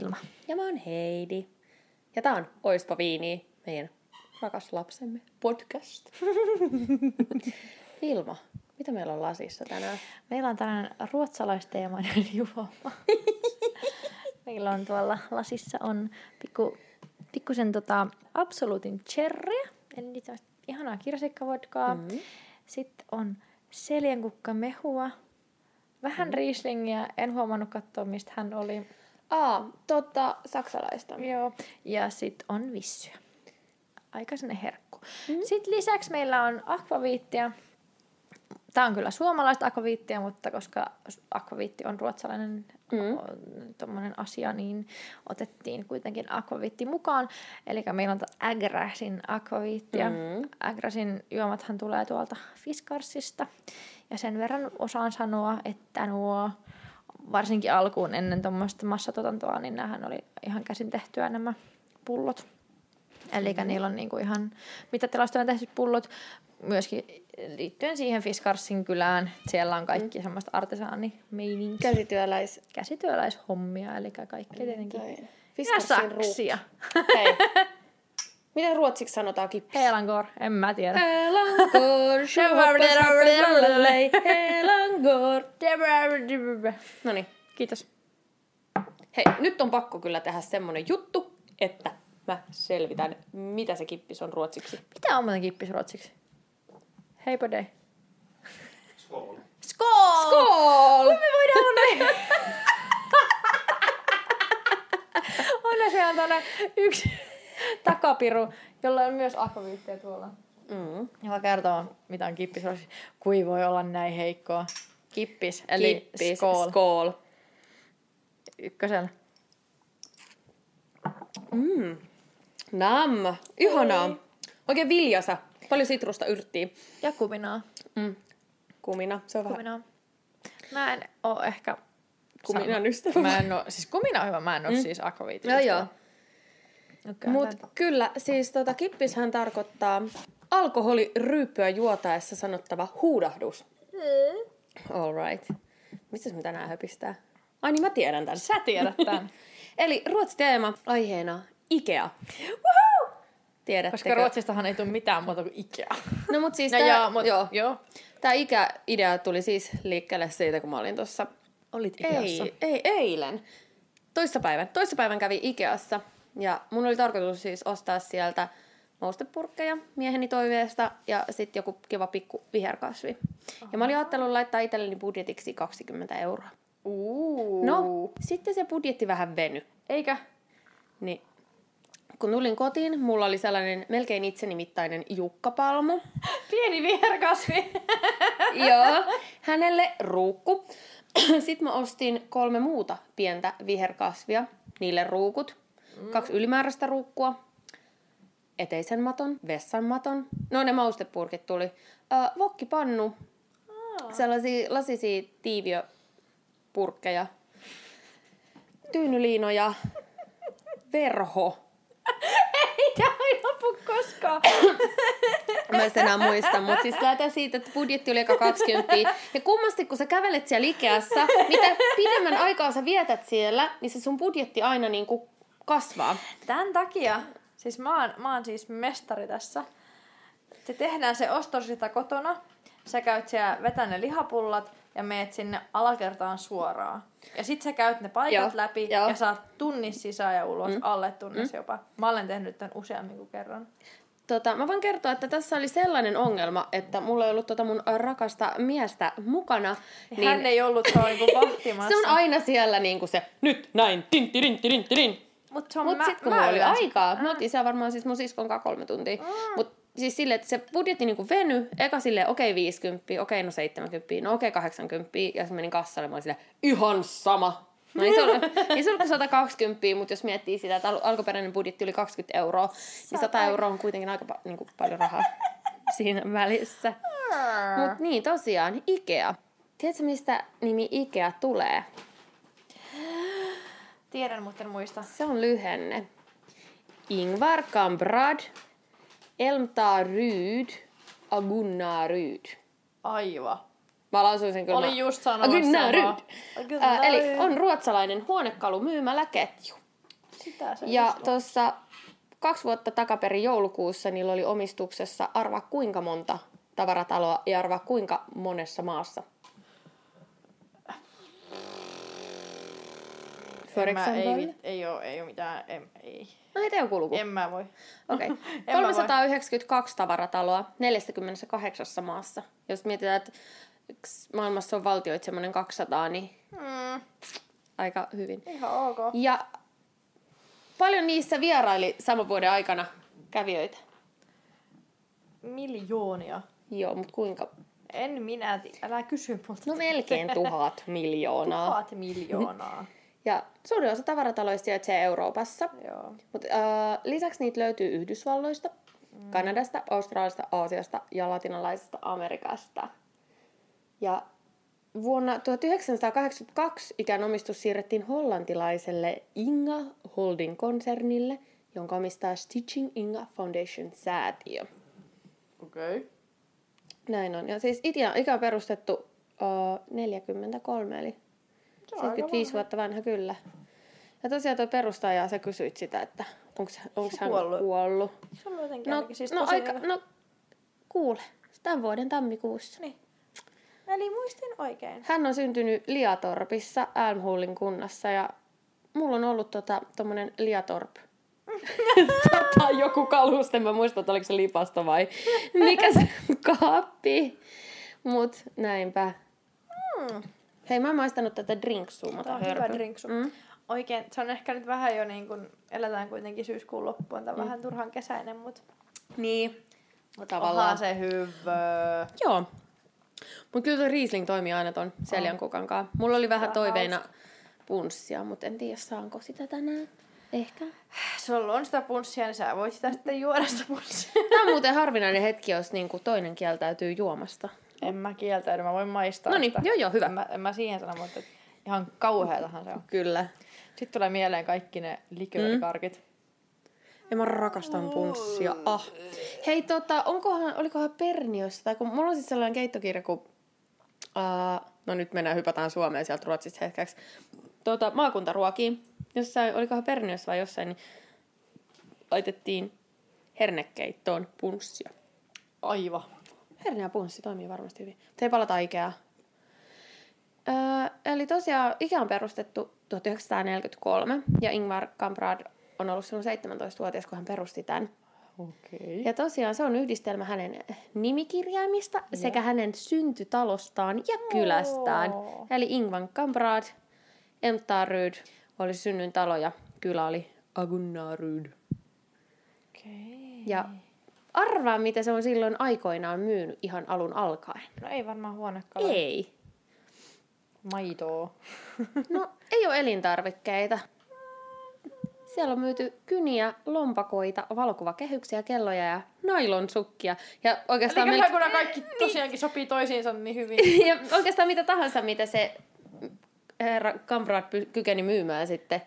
Vilma. Ja mä oon Heidi. Ja tää on Oispa Viini, meidän rakas lapsemme podcast. Vilma, mitä meillä on lasissa tänään? Meillä on tänään ruotsalaisteemainen juoma. Meillä on tuolla lasissa on pikku, pikkusen tota Absolutin cherryä, eli ihanaa kirsikkavodkaa. Mm-hmm. Sitten on seljenkukkamehua, vähän mm-hmm. rieslingiä, en huomannut katsoa mistä hän oli. Aa, totta, saksalaista. Joo, ja sitten on vissyä. Aika sinne herkku. Mm-hmm. Sitten lisäksi meillä on akvaviittia. Tämä on kyllä suomalaista akvaviittia, mutta koska akvaviitti on ruotsalainen mm. asia, niin otettiin kuitenkin akvaviitti mukaan. Eli meillä on Agrasin akvaviittia. Mm. Agrasin juomathan tulee tuolta Fiskarsista. Ja sen verran osaan sanoa, että nuo varsinkin alkuun ennen tuommoista massatuotantoa, niin näähän oli ihan käsin tehtyä nämä pullot. Eli mm-hmm. niillä on niinku ihan mitä tilastoja tehty pullot, myöskin liittyen siihen Fiskarsin kylään. Siellä on kaikki mm. semmoista artesaanimeininkiä. Käsityöläis. Käsityöläishommia, eli kaikki tietenkin. Fiskarsin saksia. Hei. Miten ruotsiksi sanotaan kippi? Helangor, en mä tiedä. Helangor, Helangor. No niin, kiitos. Hei, nyt on pakko kyllä tehdä semmonen juttu, että mä selvitän, mitä se kippis on ruotsiksi. Mitä on muuten kippis ruotsiksi? Hei podei. Skål. Skål! Skål! Me voidaan olla Onneksi on tänne yksi takapiru, jolla on myös akvaviitteja tuolla. Mm. Joka kertoo, mitä on kippis. Kui voi olla näin heikkoa. Kippis, eli Kippis, skål. skål. Ykkösellä. Mm. Nam. Ihanaa. Oikein viljasa. Paljon sitrusta yrttiä. Ja kuminaa. Mm. Kumina. Se on vähän Kuminaa. Mä en oo ehkä... kuminan ystävä. Mä en oo, siis kumina on hyvä, mä en oo Mm. siis akvaviitin Joo, joo. Okay, Mut kyllä, siis tota, kippishän tarkoittaa alkoholiryyppyä juotaessa sanottava huudahdus. All right. Mistäs me tänään höpistää? Ai niin, mä tiedän tän. Sä tiedät tän. Eli Ruotsi teema aiheena Ikea. Tiedättekö? Koska Ruotsistahan ei tule mitään muuta kuin Ikea. No mut siis No tää, joo, mut, joo. joo. Tää Ikea-idea tuli siis liikkeelle siitä, kun mä olin tuossa Olit Ikeassa. Ei, ei, eilen. Toissapäivän. Toissapäivän kävi Ikeassa. Ja mun oli tarkoitus siis ostaa sieltä maustepurkkeja mieheni toiveesta ja sitten joku kiva pikku viherkasvi. Ja mä olin ajatellut laittaa itselleni budjetiksi 20 euroa. Uu. No, sitten se budjetti vähän veny. Eikä? Niin kun tulin kotiin, mulla oli sellainen melkein itsenimittainen jukkapalmu. Pieni viherkasvi. Joo, hänelle ruukku. Sitten mä ostin kolme muuta pientä viherkasvia, niille ruukut. Mm. Kaksi ylimääräistä ruukkua, eteisen maton, vessan maton. No ne maustepurkit tuli. Ö, vokkipannu, sellaisia lasisia tiiviöpurkkeja, tyynyliinoja, verho. Ei lopu koskaan. Mä en enää muista, mutta siis lähdetään siitä, että budjetti oli eka 20. Ja kummasti, kun sä kävelet siellä Ikeassa, mitä pidemmän aikaa sä vietät siellä, niin se sun budjetti aina niin kuin kasvaa. Tämän takia, siis mä oon, mä oon siis mestari tässä. Se tehdään se ostos sitä kotona. Sä käyt siellä vetää ne lihapullat ja meet sinne alakertaan suoraan. Ja sit sä käyt ne paikat Joo, läpi joo. ja saat tunnis sisään ja ulos, mm. alle tunnis mm. jopa. Mä olen tehnyt tämän useammin kuin kerran. Tota, mä voin kertoa, että tässä oli sellainen ongelma, että mulla ei ollut tota mun rakasta miestä mukana. Niin... Hän ei ollut tuolla niinku vahtimassa. se on aina siellä niin kuin se, nyt näin, tin, tin, tin, Mut se on Mutta mä, sitten kun mä mulla oli aikaa, me oltiin siellä varmaan siis mun siskon kanssa kolme tuntia. Mm. Mutta siis silleen, että se budjetti niinku veny, eka silleen okei okay, 50, okei okay, no 70, no okei okay, 80, ja se menin kassalle, mä olin silleen, ihan sama. No ei se ollut, ei se ollut kuin 120, mutta jos miettii sitä, että al- alkuperäinen budjetti oli 20 euroa, niin 100 euroa on kuitenkin aika pa- niinku paljon rahaa siinä välissä. Mutta niin, tosiaan, Ikea. Tiedätkö, mistä nimi Ikea tulee? Tiedän, mutta en muista. Se on lyhenne. Ingvar Kamprad, Elmta Ryd, Agunna Ryd. Aiva. Mä lausuin sen kyllä. Olin just sanomassa Agunnaryd. samaa. Agunnaryd. Ää, eli on ruotsalainen huonekalumyymäläketju. Sitä se Ja tuossa kaksi vuotta takaperin joulukuussa niillä oli omistuksessa arva kuinka monta tavarataloa ja arva kuinka monessa maassa. For En mä, example. ei, ei, oo, ei oo mitään, en, ei. No ei ole kulku. En mä voi. Okei. Mä 392 tavarataloa 48 maassa. Jos mietitään, että maailmassa on valtioita semmoinen 200, niin Mm, aika hyvin. ihan ok. Ja paljon niissä vieraili saman vuoden aikana kävijöitä. Miljoonia. Joo, mutta kuinka? En minä, älä kysy multa. No melkein tuhat miljoonaa. Tuhat miljoonaa. Ja suurin osa tavarataloista sijaitsee Euroopassa. Joo. Mut, äh, lisäksi niitä löytyy Yhdysvalloista, mm. Kanadasta, Australiasta, Aasiasta ja latinalaisesta Amerikasta. Ja vuonna 1982 ikään omistus siirrettiin hollantilaiselle Inga Holding-konsernille, jonka omistaa Stitching Inga Foundation säätiö. Okei. Okay. Näin on. Ja siis ikä, ikä on perustettu uh, 43, eli 75 vuotta vanha kyllä. Ja tosiaan tuo perustaja, sä kysyit sitä, että onko hän kuollut? kuollut. Se on jotenkin No, siis no, aika, hyvä. no kuule, tämän vuoden tammikuussa. Niin. Eli muistin oikein. Hän on syntynyt Liatorpissa, Älmhullin kunnassa ja mulla on ollut tota, tommonen Liatorp. tota, joku kaluste, mä muistan, että oliko se lipasto vai mikä se kaappi. Mut näinpä. Mm. Hei, mä oon maistanut tätä drinksua. Tämä otan on hyvä drinksu. Mm. Oikein, se on ehkä nyt vähän jo niin kuin, eletään kuitenkin syyskuun loppuun, tämä mm. vähän turhan kesäinen, mutta Niin. tavallaan Tavallaan. se hyvä. Joo. Mutta kyllä tuo Riesling toimii aina ton Seljan kukan kanssa. Mulla oli vähän toiveina punssia, mutta en tiedä saanko sitä tänään. Ehkä. Sulla on sitä punssia, niin sä voit sitä sitten juoda sitä punssia. Tämä on muuten harvinainen hetki, jos niinku toinen kieltäytyy juomasta. En mä kieltäydy, mä voin maistaa No niin, sitä. joo joo, hyvä. En mä, en mä siihen sano, mutta ihan kauheatahan se on. Kyllä. Sitten tulee mieleen kaikki ne liköörikarkit. Ja mä rakastan punssia. Ah. Hei, tota, onkohan, olikohan Perniössä, tai kun mulla on siis sellainen keittokirja, kun, uh, no nyt mennään, hypätään Suomeen sieltä Ruotsista hetkeksi, tota, maakuntaruokiin, jossain, olikohan Perniössä vai jossain, niin laitettiin hernekeittoon punssia. Aivan. Herne ja punssi toimii varmasti hyvin. Mutta ei palata Ikeaa. Öö, eli tosiaan Ikea on perustettu 1943 ja Ingvar Kamprad on ollut silloin 17-vuotias, kun hän perusti tämän. Okei. Ja tosiaan se on yhdistelmä hänen nimikirjaimista sekä hänen syntytalostaan ja kylästään. Oo. Eli Ingvar Kamprad, Emtaryd oli synnyintalo ja kylä oli Agunnaryd. Okei. Ja arvaa, mitä se on silloin aikoinaan myynyt ihan alun alkaen. No ei varmaan huonekalu. Ei. Maitoa. No, ei ole elintarvikkeita. Siellä on myyty kyniä, lompakoita, valokuvakehyksiä, kelloja ja nailonsukkia. Ja oikeastaan, Eli kun nämä kaikki tosiaankin sopii toisiinsa niin hyvin. ja oikeastaan mitä tahansa, mitä se herra Kamprad py- kykeni myymään sitten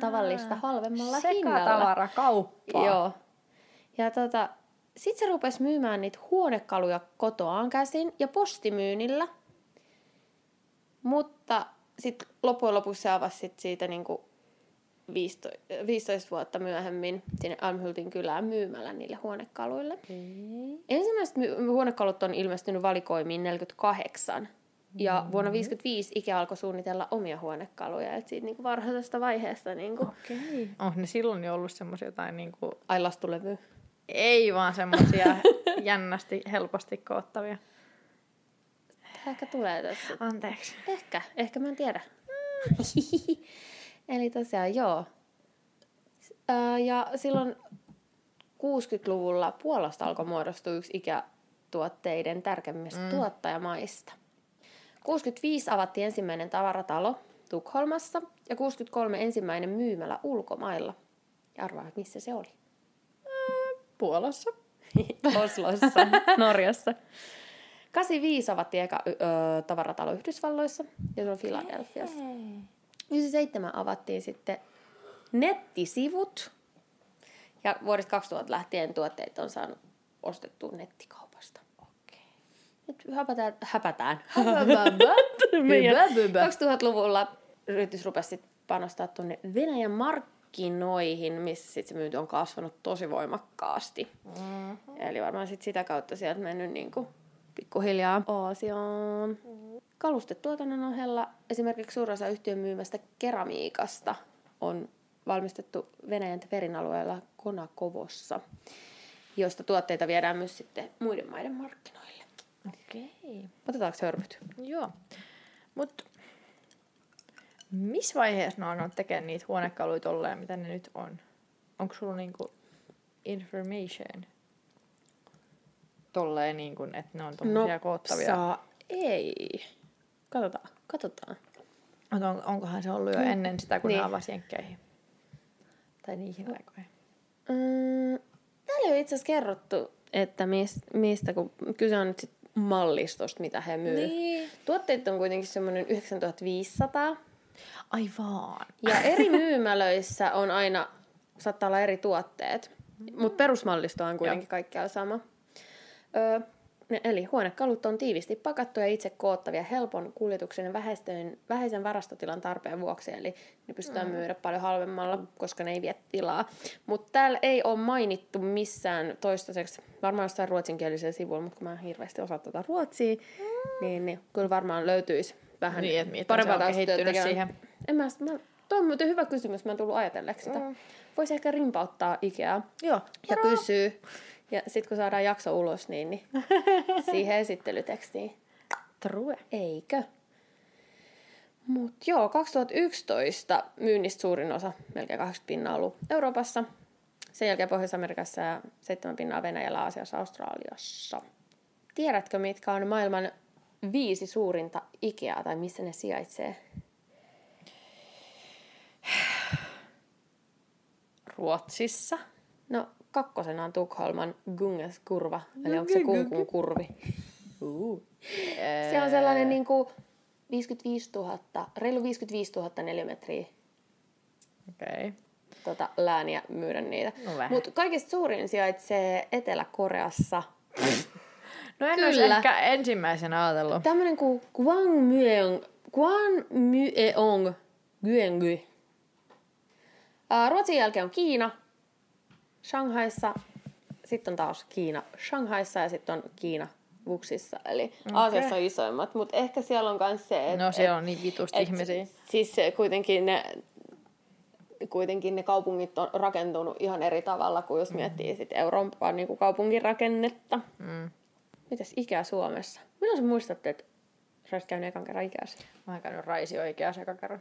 tavallista halvemmalla hinnalla. Sekatavarakauppaa. Joo. Ja tota, sit se rupesi myymään niitä huonekaluja kotoaan käsin ja postimyynnillä. Mutta sitten loppujen lopuksi se avasi sit siitä niinku 15, 15 vuotta myöhemmin sinne Almhultin kylään myymällä niille huonekaluille. Ensimmäiset my- huonekalut on ilmestynyt valikoimiin 48. Ja vuonna 55 Ikea alkoi suunnitella omia huonekaluja. Et siitä niinku varhaisesta vaiheesta niinku, Okei. On ne silloin jo ollut semmoisia jotain niinku... ai lastulevy. Ei vaan semmoisia jännästi, helposti koottavia. Ehkä tulee tässä. Anteeksi. Ehkä, ehkä mä en tiedä. Eli tosiaan joo. Ja silloin 60-luvulla Puolasta alkoi muodostua yksi ikätuotteiden tärkeimmistä mm. tuottajamaista. 65 avattiin ensimmäinen tavaratalo Tukholmassa ja 63 ensimmäinen myymälä ulkomailla. Ja arvaa, missä se oli? Puolassa. Oslossa, Norjassa. 85 avattiin eka ö, tavaratalo Yhdysvalloissa ja se on Filadelfiassa. 97 avattiin sitten nettisivut. Ja vuodesta 2000 lähtien tuotteet on saanut ostettua nettikaupasta. Okei. nyt häpätään, häpätään. Hyvä, hyvä. 2000-luvulla yritys rupesi sit panostaa tuonne Venäjän markkinoihin, missä sit se myynti on kasvanut tosi voimakkaasti. Mm-hmm. Eli varmaan sit sitä kautta sieltä mennyt niinku pikkuhiljaa Aasiaan. Mm-hmm. Kalustetuotannon ohella esimerkiksi suurin osa yhtiön myymästä keramiikasta on valmistettu Venäjän Tverin alueella Konakovossa, josta tuotteita viedään myös sitten muiden maiden markkinoille. Okei. Otetaanko hörpyt? Joo. Mut missä vaiheessa ne on alkanut tekemään niitä huonekaluja tolleen, mitä ne nyt on? Onko sulla niinku information? Tolleen niinku, että ne on tommosia koottavia. saa ei. Katsotaan, katsotaan. On, onkohan se ollut jo ennen sitä, kun niin. Ne avasi jenkkeihin? Tai niihin aikoihin? Mm, täällä ei ole itse asiassa kerrottu, että mistä, mistä kun kyse on nyt sit mallistosta, mitä he myy. Niin. Tuotteet on kuitenkin semmoinen 9500. Ai vaan. Ja eri myymälöissä on aina, saattaa olla eri tuotteet. Mutta perusmallisto on kuitenkin kaikkialla sama. Öö, ne, eli huonekalut on tiivisti pakattuja, itse koottavia, helpon kuljetuksen ja vähäisen, vähäisen varastotilan tarpeen vuoksi. Eli ne pystytään mm. myydä paljon halvemmalla, koska ne ei vie tilaa. Mutta täällä ei ole mainittu missään toistaiseksi, varmaan jossain ruotsinkielisellä sivulla, mutta kun mä en hirveästi osaa tuota ruotsia, mm. niin, niin kyllä varmaan löytyisi vähän Niin, että miten parempaa kehittynyt siihen. En mä, mä, toi on muuten hyvä kysymys, mä en tullut ajatelleeksi sitä. Mm. Voisi ehkä rimpauttaa Ikeaa Joo. ja kysyy. Ja sitten kun saadaan jakso ulos, niin, niin siihen esittelytekstiin. True. Eikö? Mut joo, 2011 myynnistä suurin osa, melkein 80 pinnaa ollut Euroopassa. Sen jälkeen Pohjois-Amerikassa ja 7 pinnaa Venäjällä, Aasiassa, Australiassa. Tiedätkö, mitkä on maailman viisi suurinta Ikeaa tai missä ne sijaitsee? Ruotsissa. No, kakkosena on Tukholman Gungeskurva, eli onko se kunkun kurvi? Uh. Se on sellainen niin kuin 55 000, reilu 55 000 neliömetriä Okei. Okay. tota, lääniä myydä niitä. No. Mutta kaikista suurin sijaitsee Etelä-Koreassa. No en Kyllä. olisi ehkä ensimmäisenä ajatellut. Tämmöinen kuin Gwangmyeong Gyeonggi. Uh, Ruotsin jälkeen on Kiina, Shanghaissa, sitten on taas Kiina Shanghaissa ja sitten on Kiina Vuksissa. Eli okay. Aasiassa on isoimmat, mutta ehkä siellä on myös se, että No siellä on niin vitusti ihmisiä. Siis kuitenkin ne, kuitenkin ne kaupungit on rakentunut ihan eri tavalla kuin jos miettii sit Euroopan niin kaupungin rakennetta. Mm. Mitäs Ikea Suomessa? Milloin sä muistatte, että sä olisit käynyt ekan kerran Ikeassa? Mä oon käynyt Raisi oikea sekä kerran.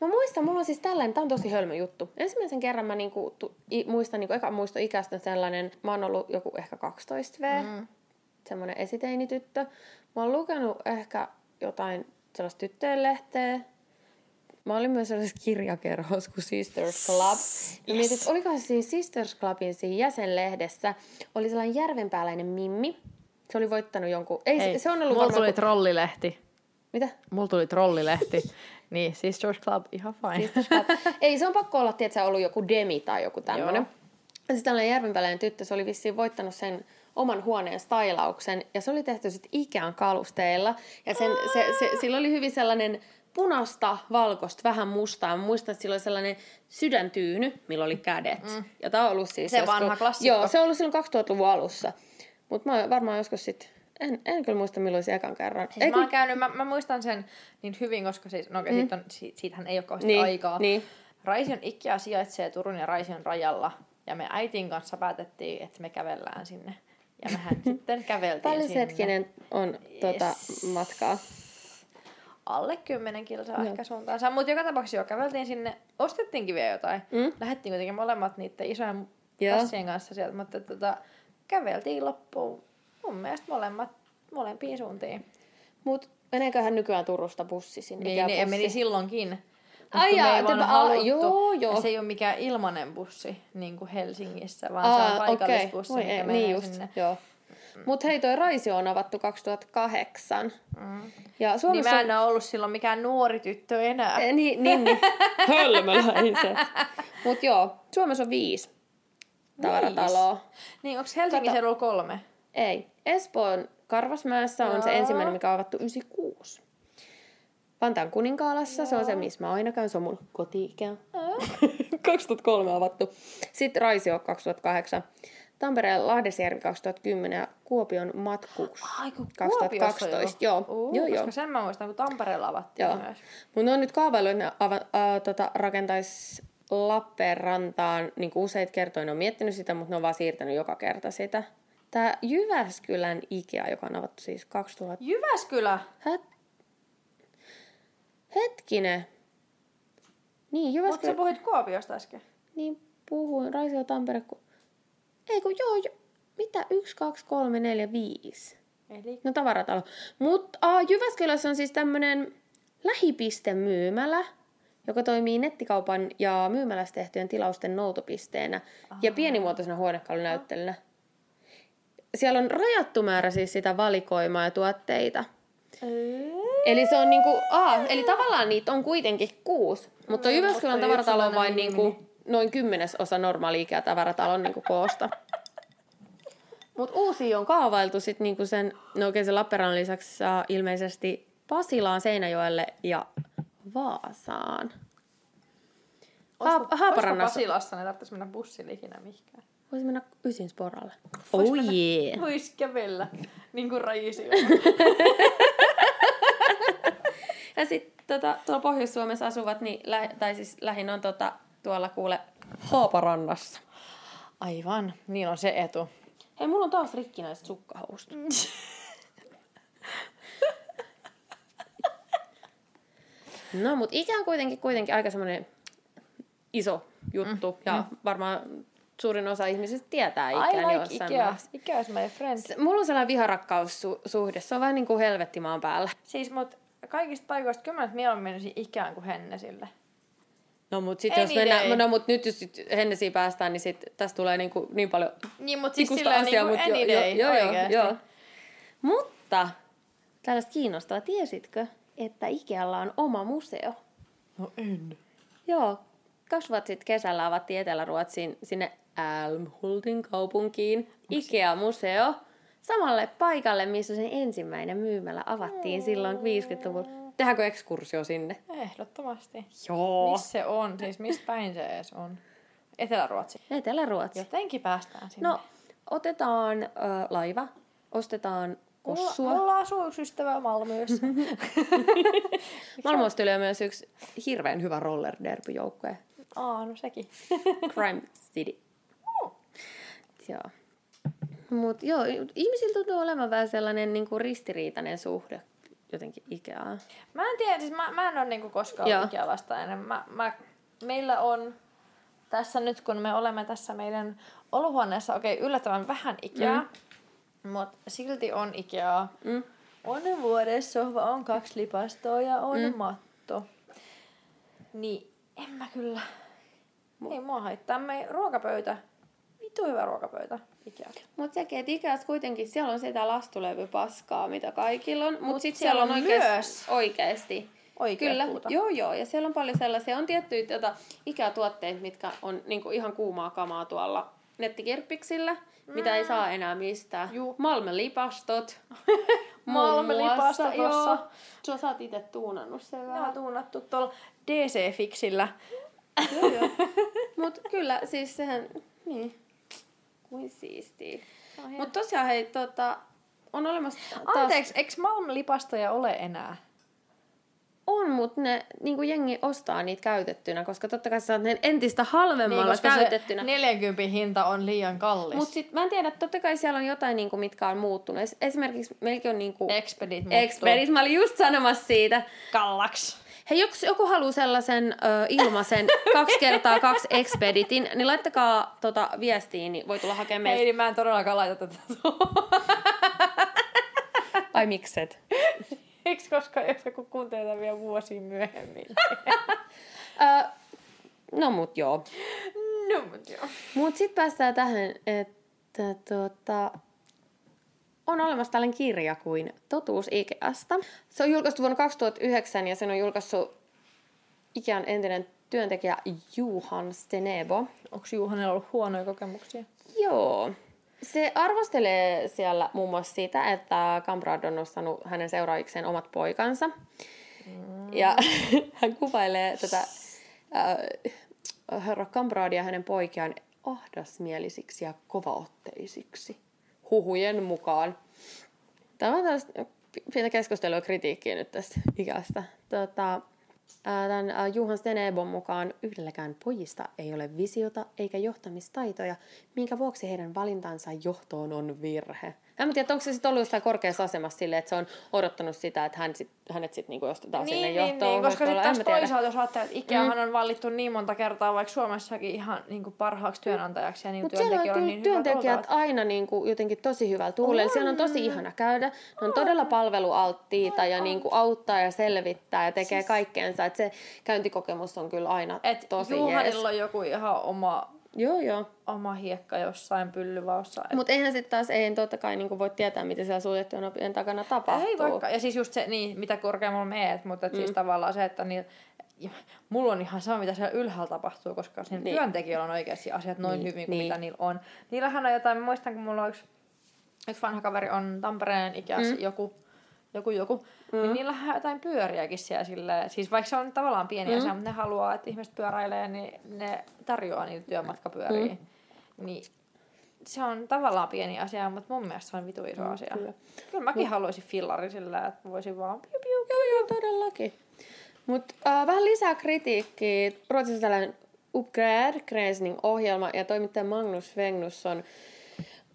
Mä muistan, mulla on siis tällainen, tää on tosi hölmö juttu. Ensimmäisen kerran mä niinku, tu, i, muistan, niinku, eka muisto ikästä sellainen, mä oon ollut joku ehkä 12 V, mm. semmoinen esiteinityttö. Mä oon lukenut ehkä jotain sellaista tyttöjen lehteä. Mä olin myös sellaisessa kirjakerhossa kuin Sisters Club. Ja mietin, että olikohan se siinä Sisters Clubin siinä jäsenlehdessä, oli sellainen järvenpääläinen mimmi. Se oli voittanut jonkun, ei Hei, se, on ollut mulla varmaan... tuli ku- trollilehti. Mitä? Mulla tuli trollilehti. niin, Sisters Club, ihan fine. Sisters Club. Ei, se on pakko olla, että se on ollut joku demi tai joku tämmöinen. Sitten tällainen järvenpäläinen tyttö, se oli vissiin voittanut sen oman huoneen stylauksen, ja se oli tehty sitten Ikean kalusteilla. Ja sen, se, se, sillä oli hyvin sellainen punasta, valkoista, vähän mustaa. Mä muistan, että sillä oli sellainen sydäntyyny, millä oli kädet. Mm. Ja tämä on ollut siis... Se vanha klassikko. Joo, se on ollut silloin 2000-luvun alussa. Mutta mä varmaan joskus sitten... En, en kyllä muista, milloin se ekan kerran. Siis Ei, mä, oon käynyt, mä, mä, muistan sen niin hyvin, koska siis, no, mm. siitä on, si, siitähän ei ole kauheasti Niin, aikaa. niin. Raision Ikea sijaitsee Turun ja Raision rajalla. Ja me äitin kanssa päätettiin, että me kävellään sinne. Ja mehän sitten käveltiin Paljon sinne. hetkinen on tuota, Yes. matkaa. Alle 10 kilsaa ehkä suuntaansa. Mutta joka tapauksessa jo käveltiin sinne. Ostettiinkin vielä jotain. Mm. Lähettiin kuitenkin molemmat niiden isojen Joo. tassien kanssa sieltä. Mutta tota, käveltiin loppuun. Mun mielestä molemmat, molempiin suuntiin. Mut meneeköhän nykyään Turusta bussi sinne? Niin, Ikea niin bussi? meni silloinkin. Mut Ai jaa, aa, haluttu, joo, joo. Ja se ei ole mikään ilmanen bussi, niin kuin Helsingissä, vaan se Aa, on paikallisbussi, okei. mikä ei, menee niin just, sinne. joo. Mut hei, toi Raisio on avattu 2008. Mm. Ja Niin Suomessa... mä en ole ollut silloin mikään nuori tyttö enää. Eh, Niin, niin, niin. Hölmöläiset. Mut joo, Suomessa on viisi tavarataloa. Niin, onko Helsingin seudulla kolme? Ei. Espoon Karvasmäessä on se Joo. ensimmäinen, mikä on avattu 96. Vantaan kuninkaalassa, se on se, missä mä aina käyn, se on mun koti 2003 avattu. Sitten Raisio 2008, Tampereen Lahdesjärvi 2010 ja Kuopion Matkuks Ai, kun 2012. Joo, Uu, joo, koska joo. sen mä muistan, kun Tampereella avattiin Joo. myös. Mutta ne on nyt kaavailu, että ne ava, ää, tota, rakentais Lappeenrantaan niin useita kertoja. Ne on miettinyt sitä, mutta ne on vaan siirtänyt joka kerta sitä. Tämä Jyväskylän Ikea, joka on avattu siis 2000... Jyväskylä. Het... Hetkinen. Niin, Mutta Jyväskylän... sä puhuit Kuopiosta äsken. Niin, puhuin. Raisio Tampere... Ku... Ei kun joo, jo... Mitä? Yksi, kaksi, kolme, neljä, viisi. Eli No tavaratalo. Mutta Jyväskylässä on siis tämmöinen lähipistemyymälä, joka toimii nettikaupan ja myymälässä tehtyjen tilausten noutopisteenä ja pienimuotoisena huonekalunäyttelynä. Siellä on rajattu määrä siis sitä valikoimaa ja tuotteita. Eli se on niinku, aa, eli tavallaan niitä on kuitenkin kuusi, mutta Jyväskylän tavaratalo on vain niinku noin kymmenesosa normaali Ikea tavaratalon niinku koosta. Mutta uusia on kaavailtu sit niinku sen, no oikein sen Lappeenrannan lisäksi saa ilmeisesti Pasilaan, Seinäjoelle ja Vaasaan. Ha- Haaparannassa. olisiko Pasilassa, ne tarvitsisi mennä bussilla ikinä mihinkään. Voisi mennä ysin sporalle. Vois Oh mennä- yeah. Vois kävellä, niin kuin Raisi Ja sitten tota, tuolla Pohjois-Suomessa asuvat, niin lä- tai siis lähin on tota, tuolla kuule Haaparannassa. Aivan, niin on se etu. Hei, mulla on taas rikkinäiset sukkahousut. No, mutta Ikea on kuitenkin, kuitenkin aika semmoinen iso juttu. Mm, ja mm. varmaan suurin osa ihmisistä tietää I Ikean like jossain Ikea. määrässä. Ikea is my friend. Se- Mulla on sellainen viharakkaussuhde. Se on vähän niin kuin helvettimaan päällä. Siis mut kaikista paikoista kyllä mä nyt mieluummin menisin Ikeaan kuin Hennesille. No mut sit jos Any mennään, day. no mut nyt jos sit Hennesiin päästään, niin sit tästä tulee niin, kuin niin paljon Niin, mut siis asiaa, niinku mut jo- day jo- jo- oikeesti. joo. Mutta tällaista kiinnostavaa, tiesitkö, että Ikealla on oma museo? No en. Joo, kaksi vuotta sitten kesällä avattiin Etelä-Ruotsiin sinne Älmhultin kaupunkiin Ikea-museo. Samalle paikalle, missä sen ensimmäinen myymälä avattiin silloin 50-luvulla. Tehdäänkö ekskursio sinne? Ehdottomasti. Joo. Missä se on? Siis mistä päin se edes on? Etelä-Ruotsi. Etelä-Ruotsi. Jotenkin päästään sinne. No, otetaan ö, laiva, ostetaan mulla, kossua. mulla asuu yksi ystävä Malmössä. Malmosta tulee myös yksi hirveän hyvä roller derby joukkue. Aa, no sekin. Crime City. Joo. Mut joo, ihmisillä tuntuu olevan vähän sellainen niinku ristiriitainen suhde jotenkin Ikeaan. Mä en tiedä, siis mä, mä en ole niinku koskaan Joo. Ikea vastainen. Mä, mä, meillä on tässä nyt, kun me olemme tässä meidän olohuoneessa, okei, okay, yllättävän vähän Ikeaa, mm. mutta silti on Ikeaa. Mm. On vuodessohva, on kaksi lipastoa ja on mm. matto. Niin, en mä kyllä. Ei mua haittaa. Me ruokapöytä. Vittu hyvä ruokapöytä. Ikea. Mut sekin, että Ikeassa kuitenkin siellä on sitä lastulevypaskaa, mitä kaikilla on. Mut, Mut sit siellä siellä on oikeasti, myös oikeasti. Oikea Kyllä, puuta. joo joo. Ja siellä on paljon sellaisia, on tiettyjä tota, Ikea-tuotteita, mitkä on niinku ihan kuumaa kamaa tuolla nettikirppiksillä, mm. mitä ei saa enää mistään. Juu. Malmen lipastot. Malmen muun muassa, lipastot tossa. Joo. Sä, oot itse tuunannut sen vähän. on tuunattu tuolla DC-fiksillä. Joo, joo. Mut kyllä, siis sehän, niin, kuin siistiä. Mut tosiaan hei, tota, on olemassa taas... Anteeksi, eikö Malm-lipastoja ole enää? On, mutta ne niin jengi ostaa niitä käytettynä, koska totta kai sä saat ne entistä halvemmalla Niin, koska käytettynä. se 40 hinta on liian kallis. Mutta sitten mä en tiedä, totta kai siellä on jotain, niinku, mitkä on muuttunut. Es- Esimerkiksi meilläkin on niinku... Expedit muuttuu. Expedit, mä olin just sanomassa siitä. Kallaks. Hei, jos joku haluaa sellaisen ö, ilmaisen kaksi kertaa kaksi Expeditin, niin laittakaa tota, viestiin, niin voi tulla hakemaan Ei, meiltä. niin mä en todellakaan laita tätä Ai mikset? Eikö koska jos joku kuuntelee tätä vielä vuosia myöhemmin? Ö, no mut joo. no, mut joo. Mut sit päästään tähän, että tota, on olemassa tällainen kirja kuin Totuus Ikeasta. Se on julkaistu vuonna 2009 ja sen on julkaissut Ikean entinen työntekijä Juhan Stenebo. Onko Juhanella ollut huonoja kokemuksia? Joo. Se arvostelee siellä muun muassa sitä, että Kamprad on nostanut hänen seuraajikseen omat poikansa. Mm. Ja hän kuvailee tätä äh, herra Kampradia ja hänen poikiaan ahdasmielisiksi ja kovaotteisiksi. Huhujen mukaan. Tämä on taas pientä keskustelua kritiikkiä nyt tästä ikästä. Tota, Tämän Juhan Stenebon mukaan yhdelläkään pojista ei ole visiota eikä johtamistaitoja, minkä vuoksi heidän valintansa johtoon on virhe. En tiedä, onko se sitten ollut jossain korkeassa asemassa silleen, että se on odottanut sitä, että hän sit, hänet sitten niinku ostetaan niin, sinne niin, johtoon. Niin, koska sitten taas mä toisaalta, jos ajattelee, että Ikeahan mm. on valittu niin monta kertaa, vaikka Suomessakin ihan niin kuin parhaaksi työnantajaksi ja niin Mutta siellä on niin työntekijät aina niin kuin jotenkin tosi hyvällä tuulella. Siellä on tosi ihana käydä. Ne on todella palvelualttiita ja niin kuin auttaa ja selvittää ja tekee kaikkeensa. Että se käyntikokemus on kyllä aina Et tosi jees. Juhanilla on joku ihan oma, Joo, joo. oma hiekka jossain pyllyvaussa. Et Mutta eihän sitten taas, ei totta kai niin voi tietää, mitä siellä suljettujen opien takana tapahtuu. Ei vaikka, ja siis just se, niin, mitä korkeammalla meet, mutta mm. siis tavallaan se, että niin, mulla on ihan sama, mitä siellä ylhäällä tapahtuu, koska siinä Niin. työntekijöillä on oikeasti asiat noin Niin, hyvin kuin niin. mitä niillä on. Niillähän on jotain, mä muistan kun mulla on yksi, yksi vanha kaveri on Tampereen ikäs Mm. mm. joku, joku, joku, mm. niin niillähän on jotain pyöriäkin siellä silleen, siis vaikka se on tavallaan pieni Mm. mm. asia, mutta ne haluaa, että ihmiset pyöräilee, niin ne tarjoaa niitä työmatkapyöriä. Mm. Niin se on tavallaan pieni asia, mutta mun mielestä se on vitu iso asia. kyllä. Kyllä mäkin haluaisin fillari sillä, että voisin vaan piu piu. Joo, joo, todellakin. Mutta äh, vähän lisää kritiikkiä. Ruotsissa tällainen Upgrade Gräsning ohjelma ja toimittaja Magnus Vengnusson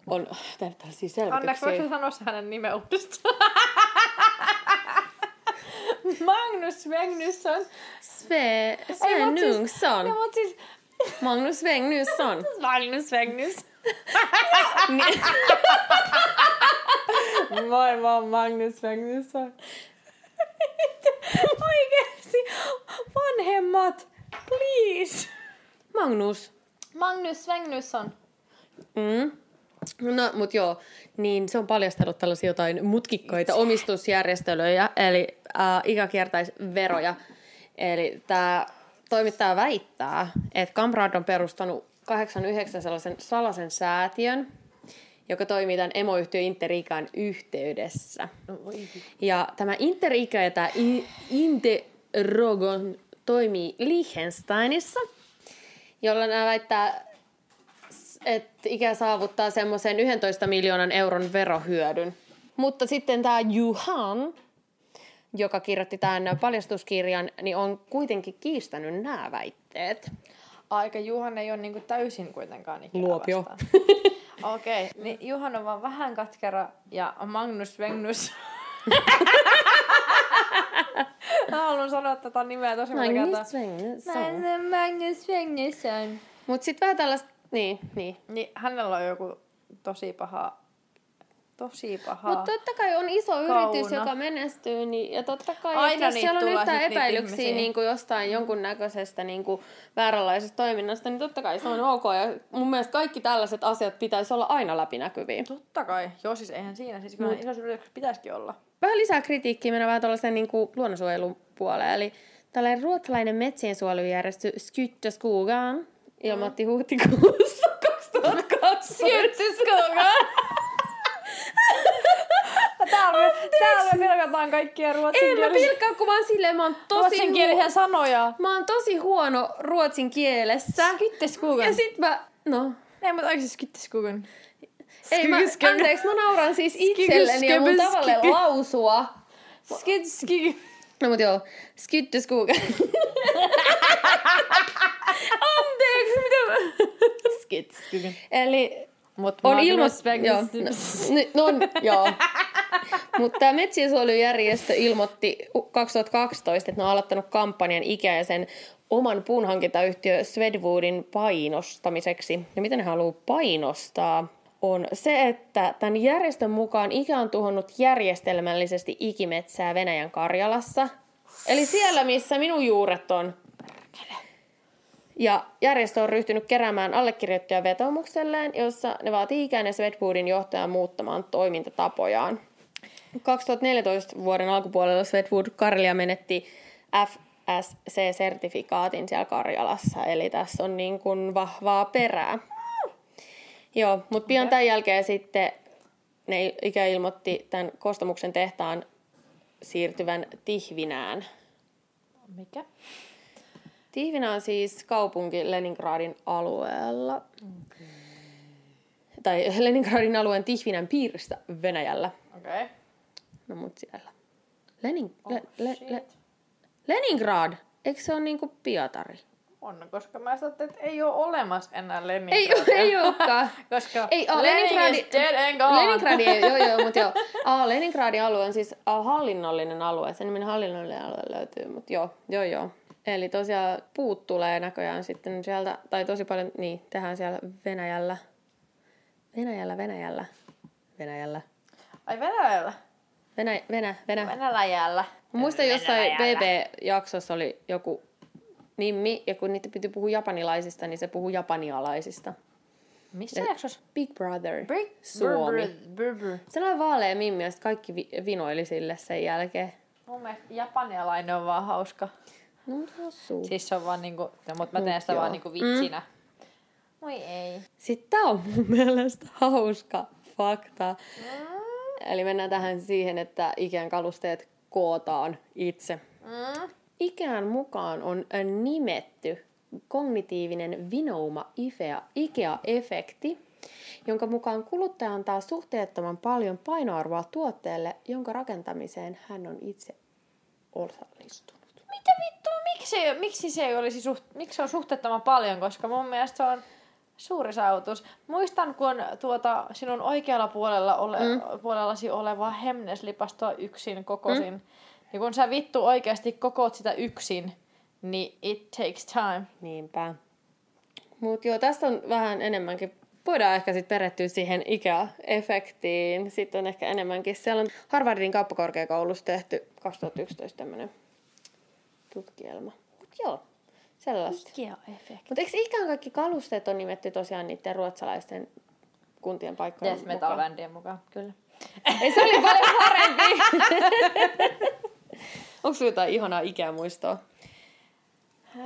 on tehnyt tällaisia voiko selvityksiä. sä sanoa hänen nimen uudestaan? Magnus Magnusson. Sve, Ei, Sven mut siis- Nungsson. No, mut siis Magnus Vengnusson. Magnus Magnus. Niin- Moi, mä oon Magnus Magnusson. Oikeesti. Vanhemmat. Please. Magnus. Magnus Magnusson. Mm. No, mut joo, niin se on paljastellut tällaisia jotain mutkikkaita omistusjärjestelyjä, eli äh, ikäkiertäisveroja. Eli tämä toimittaja väittää, että Kamprad on perustanut 89 sellaisen salaisen säätiön, joka toimii tämän emoyhtiö Interikan yhteydessä. Ja tämä Interica ja tämä I- Interogon toimii Liechtensteinissa, jolla nämä väittää, että ikä saavuttaa semmoisen 11 miljoonan euron verohyödyn. Mutta sitten tämä Juhan, joka kirjoitti tämän paljastuskirjan, niin on kuitenkin kiistänyt nämä väitteet. Aika Juhan ei ole niinku täysin kuitenkaan ikään Luopio. Okei, okay. niin Juhan on vaan vähän katkera ja Magnus Vengnus. Mä haluan sanoa tätä nimeä tosi monta kertaa. Magnus Magnus Vengnisson. Mutta sitten vähän tällaista, niin, niin. Niin hänellä on joku tosi paha, tosi paha. Mutta totta kai on iso Kauna. yritys, joka menestyy, niin, ja totta kai, Aina jos siellä on yhtään epäilyksiä niin kuin jostain jonkunnäköisestä niin kuin vääränlaisesta toiminnasta, niin totta kai se on ok. Ja mun mielestä kaikki tällaiset asiat pitäisi olla aina läpinäkyviä. Totta kai. Joo, siis eihän siinä. Siis kyllä isossa yrityksessä pitäisikin olla. Vähän lisää kritiikkiä mennään vähän tuollaisen niin kuin luonnonsuojelun puoleen. Eli tällainen ruotsalainen metsiensuojelujärjestö Skytte Skogan ilmoitti huhtikuussa 2012. Täällä me, täällä me pelkätään kaikkia En mä ruotsinkielisiä, pilkkaa, kun mä oon silleen, mä oon tosi, ruotsinkielisiä sanoja. mä oon tosi huono ruotsin kielessä. Skytteskugan. Ja sit mä, no, Ei, mutta oikeesti skytteskugan. ei mä, anteeksi, mä nauran siis itselleni ja mun tavalle lausua. Skytteskugan. No mut joo, skytteskogen. Skytteskugan. Eli Mut on ilmoittanut... No, no, on, joo. Mutta tämä metsiensuojelujärjestö ilmoitti 2012, että ne on aloittanut kampanjan ikäisen oman puunhankintayhtiö Swedwoodin painostamiseksi. Ja miten ne haluaa painostaa? On se, että tämän järjestön mukaan ikä on tuhonnut järjestelmällisesti ikimetsää Venäjän Karjalassa. Eli siellä, missä minun juuret on. Ja järjestö on ryhtynyt keräämään allekirjoittajia vetomukselleen, jossa ne vaatii ikään ja Swedwoodin johtajan muuttamaan toimintatapojaan. 2014 vuoden alkupuolella Swedwood Karjalia menetti FSC-sertifikaatin siellä Karjalassa, eli tässä on niin kuin vahvaa perää. Joo, mutta pian tämän jälkeen sitten ne ikä ilmoitti tämän koostamuksen tehtaan siirtyvän Tihvinään. Mikä? Tihvinä on siis kaupunki Leningradin alueella. Okay. Tai Leningradin alueen Tihvinän piiristä Venäjällä. Okei. Okay. No mut siellä. Lenin, Oh, le, le, le, Leningrad, eikö se ole niinku Pietari? On, koska mä ajattelin, että ei ole olemassa enää Leningradia. Ei, ei olekaan. Koska Ei, oh, Lenin Leningradi, is dead and gone. Leningradi ei, joo, joo, mutta joo. Ah, Leningradin alue on siis ah, hallinnollinen alue. Sen nimen hallinnollinen alue löytyy, mutta joo, joo, joo. Eli tosiaan puut tulee näköjään sitten sieltä, tai tosi paljon, niin, tehdään siellä Venäjällä. Venäjällä, Venäjällä, Venäjällä. Ai Venäjällä. Venä, Venä, Venä. Venäjällä. Mä muistan jossain. BB-jaksossa oli joku nimi, ja kun niitä piti puhua japanilaisista, niin se puhuu japanialaisista. Missä jaksossa? Big Brother. Brick, Suomi. Brr, brr, brr. Sellainen vaalea mimmi, ja kaikki vi- vinoili sille sen jälkeen. Mun mielestä japanialainen on vaan hauska. No, hassua. Siis se on vaan niinku, no, mutta mä teen Mut sitä joo. vaan niinku vitsinä. Moi ei. Sitten tää on mun mielestä hauska fakta. Eli mennään tähän siihen, että Ikean kalusteet kootaan itse. Mm. Ikean mukaan on nimetty kognitiivinen vinouma Ifea- Ikea-efekti, jonka mukaan kuluttaja antaa suhteettoman paljon painoarvoa tuotteelle, jonka rakentamiseen hän on itse osallistunut. Mitä vittua, miksi, miksi se ei olisi suht, miksi se on suhteettoman paljon, koska mun mielestä se on suuri saavutus. Muistan, kun tuota sinun oikealla puolella ole, mm. puolellasi oleva Hemnes-lipastoa yksin kokosin, mm. niin kun sä vittu oikeasti kokoot sitä yksin, niin it takes time. Niinpä. Mutta joo, tästä on vähän enemmänkin, voidaan ehkä sitten perehtyä siihen Ikea-efektiin. Sitten on ehkä enemmänkin, siellä on Harvardin kauppakorkeakoulussa tehty 2011 tämmöinen tutkielma. Mut joo, sellaista. Mutta eikö ikään kaikki kalusteet on nimetty tosiaan niiden ruotsalaisten kuntien paikkojen Death metal bändien mukaan, kyllä. Ei, se oli paljon parempi. Onko sulla jotain ihanaa ikämuistoa? Öö,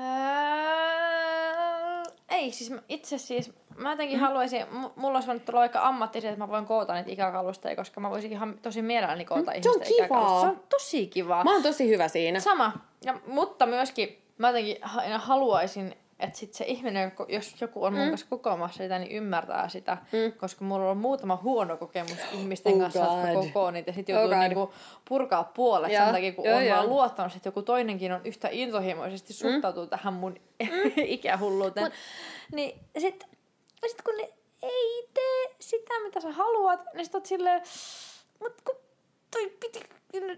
ei, siis itse siis, mä jotenkin mm. haluaisin, mulla olisi voinut tulla aika ammattiset, että mä voin koota niitä ikäkalusteja, koska mä voisin ihan tosi mielelläni koota Mm, se on ihmisten kivaa. ikäkalusteja. Se on tosi kivaa. Mä oon tosi hyvä siinä. Sama, ja, mutta myöskin mä jotenkin aina haluaisin, että sit se ihminen, jos joku on mun Mm. kanssa kokoamassa sitä, niin ymmärtää sitä, koska mulla on muutama huono kokemus ihmisten Oh kanssa, jotka God. kokoo niitä, ja sit Oh joutuu God. niinku purkaa puolet Joo, sen takia, kun joo, on joo. vaan luottanut, että joku toinenkin on yhtä intohimoisesti suhtautuu tähän mun ikähulluuteen. Niin sit, sit kun ne ei tee sitä, mitä sä haluat, niin sit oot silleen, mut kun toi piti,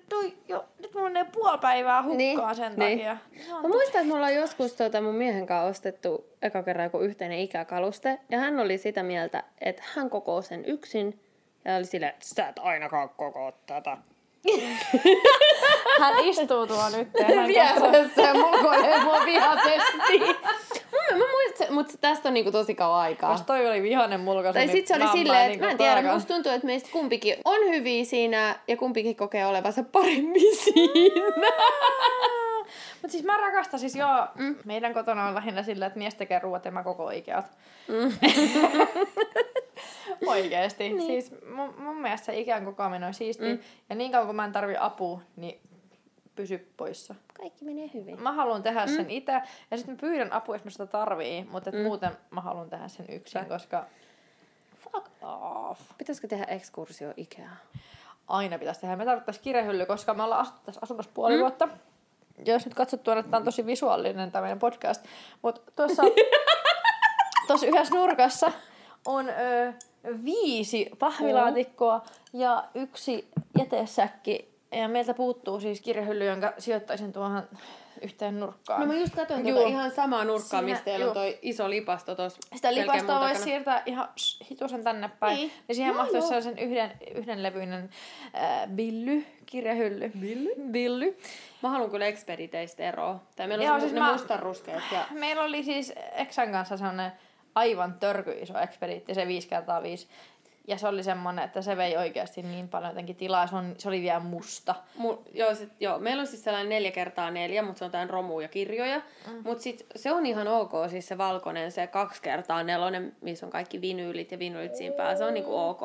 toi jo, nyt mulla menee puoli päivää hukkaan Niin, sen niin. takia. Se on Mä muistan, että me ollaan joskus tuota mun miehen kanssa ostettu eka kerran joku yhteinen ikäkaluste. Ja hän oli sitä mieltä, että hän kokoo sen yksin. Ja oli silleen, että sä et ainakaan kokoo tätä. Hän istuu tuo nyt hän. Vieressä ja mulkoilee mua vihaisesti. muistan, mutta tästä on niinku tosi kauan aikaa. Jos toi oli vihanen mulkaisu, Tai niin sit se oli silleen, että niinku mä en tiedä, musta tuntuu, että meistä kumpikin on hyviä siinä ja kumpikin kokee olevansa paremmin siinä. Mutta siis mä rakastan siis joo, mm. meidän kotona on lähinnä sillä, että mies tekee ruoat ja mä koko Ikeat. Mm. Oikeesti. Niin. Siis mun, mun mielestä se ikään kokoaminen on siisti. Mm. Ja niin kauan kun mä en tarvi apua, niin pysy poissa. Kaikki menee hyvin. Mä haluan tehdä sen itse ja sitten mä pyydän apua, jos mä sitä tarvii, mutta et muuten mä haluan tehdä sen yksin, Sä- koska fuck off. Pitäisikö tehdä ekskursio Ikeaan? Aina pitäisi tehdä. Me tarvittaisiin kirjahylly, koska me ollaan asuttu tässä asunnossa puoli mm. vuotta. Ja jos nyt katsot tuonne, että tämä on tosi visuaalinen tämä meidän podcast. Mutta tuossa, tuossa yhdessä nurkassa on ö, viisi pahvilaatikkoa ja yksi jätesäkki. Ja meiltä puuttuu siis kirjahylly, jonka sijoittaisin tuohon yhteen nurkkaan. No mä just katsoin tuota ihan samaa nurkkaa, Siinä- mistä teillä on toi iso lipasto tuossa Sitä lipastoa voisi siirtää ihan hitusen tänne päin. Niin. Niin. Ja siihen No mahtuisi sellaisen yhden, yhdenlevyinen äh, billy, kirjahylly. Billy? Billy. Mä haluan kyllä ekspediteistä eroa. Tai meillä Joo, on siis ne mä- mustaruskeet ja... Meillä oli siis Exan kanssa sellainen aivan törky iso ekspediitti, se 5 kertaa 5 Ja se oli semmonen, että se vei oikeasti niin paljon jotenkin tilaa. Se, on, se oli vielä musta. Mu, joo, sit, joo, meillä on siis sellainen neljä kertaa neljä, mutta se on jotain romuja kirjoja. Mm. Mutta sit se on ihan ok, siis se valkoinen, se kaksi kertaa nelonen, missä on kaikki vinyylit ja vinyylit siinä päällä, se on niinku ok.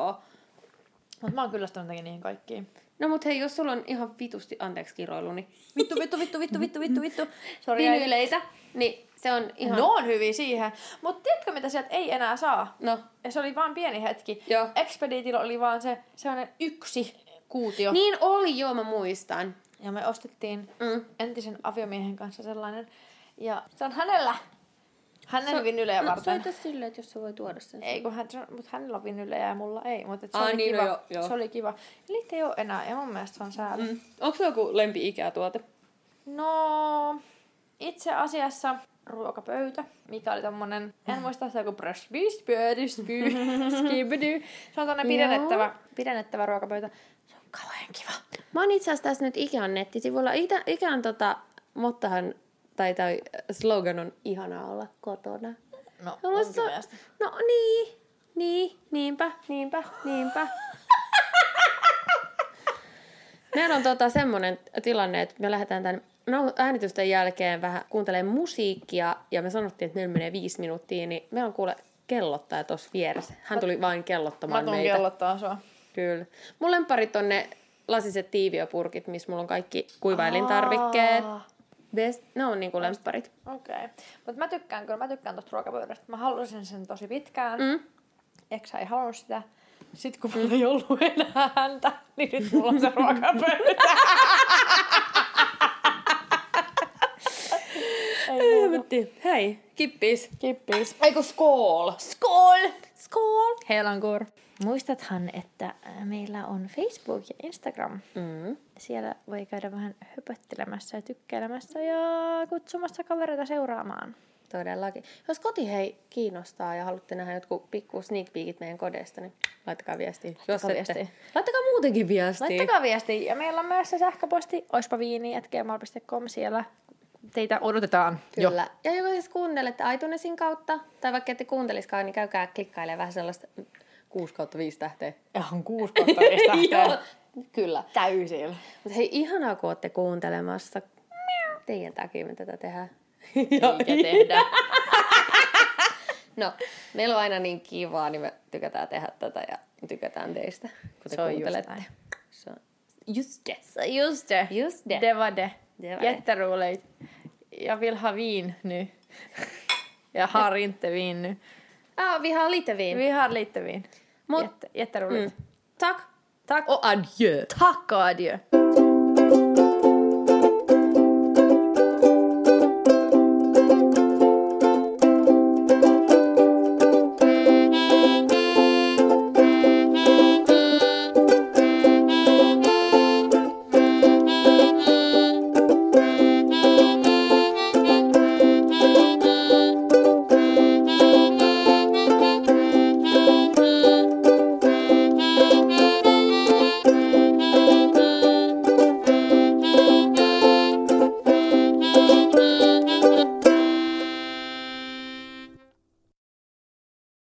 Mutta mä oon kyllästynyt jotenkin niihin kaikkiin. No mut hei, jos sulla on ihan vitusti, anteeksi kiroilu, niin Vittu, vittu, vittu, vittu, vittu, vittu, vittu. Jäi- vinyyleitä, niin se on ihan... No on hyviä siihen. Mutta tiedätkö, mitä sieltä ei enää saa? No. Ja se oli vaan pieni hetki. Joo. Expeditillä oli vaan se sellainen yksi kuutio. Niin oli, joo, mä muistan. Ja me ostettiin Mm. entisen aviomiehen kanssa sellainen. Ja se on hänellä. Hänen so, vinylejä no, varten. soita silleen, että jos sä voi tuoda sen. Ei, kun hän, mutta hänellä on vinylejä ja mulla ei. Mutta se, Aa, oli niin, no kiva. joo, joo. se oli kiva. Ja niitä ei ole enää ja mun mielestä se on sääli. Mm. Onko se joku lempi-ikätuote? No, itse asiassa ruokapöytä, mikä oli tommonen, en muista joku brush beast, pöydys, skibidi. Se on tommonen pidennettävä, pidennettävä ruokapöytä. Se on kauhean kiva. Mä oon itse asiassa tässä nyt Ikean nettisivulla. Itä, Ikean tota, mottahan, tai, tai slogan on ihanaa olla kotona. No, No, musta-. No niin, niin, niinpä, niinpä, niinpä. Meillä on tota semmoinen tilanne, että me lähdetään tämän no, äänitysten jälkeen vähän kuuntelemaan musiikkia, ja me sanottiin, että meillä menee viisi minuuttia, niin meillä on kuule kellottaja tuossa vieressä. Hän tuli vain Mä kellottamaan tuun meitä. kellottaa sua. Kyllä. Mun lemparit on ne lasiset tiiviöpurkit, missä mulla on kaikki kuivailintarvikkeet. Best, ne on niinku lempparit. Okei. Okay. Mutta mä tykkään kyllä, mä tykkään tosta ruokapöydästä. Mä halusin sen tosi pitkään. Mm. Mm. Eksä ei halunnut sitä. Sitten kun mulla ei ollut enää häntä, niin nyt mulla on se ruokapöytä. Muuta. Hei, kippis. Kippis. Eikö skool? Skål! Skål! Helankur. Muistathan, että äh, meillä on Facebook ja Instagram. Mm. Siellä voi käydä vähän höpöttelemässä ja tykkäilemässä ja kutsumassa kavereita seuraamaan. Todellakin. Jos koti hei kiinnostaa ja haluatte nähdä jotkut pikku sneak peekit meidän kodesta, niin laittakaa viestiä. Jos ette- viestiä. Laittakaa muutenkin viestiä. Laittakaa viestiä. Ja meillä on myös se sähköposti oispaviini.gmail.com siellä. Teitä odotetaan. Kyllä. Ja jos siis kuuntelette iTunesin kautta, tai vaikka ette kuunteliskaan, niin käykää klikkailemaan vähän sellaista 6 kautta 5 tähteä. Ihan kuusi kautta viisi Joo, tähteä. kyllä. Täysillä. Mutta hei, ihanaa kun olette kuuntelemassa. Teidän takia me tätä tehdään. Eikä tehdä. No, meillä on aina niin kivaa, niin me tykätään tehdä tätä ja tykätään teistä, kun te Se on just kuuntelette. näin. Se on just det. Just det. Just det. Det var det. Det var det. Jätteroligt. Jag vill ha vin nu. Jag har inte vin nu. Ah, vi har lite vin. Vi har lite vin. Mot- Jätte, jätteroligt. Mm. Tack. Tack. Och adjö. Tack och adjö.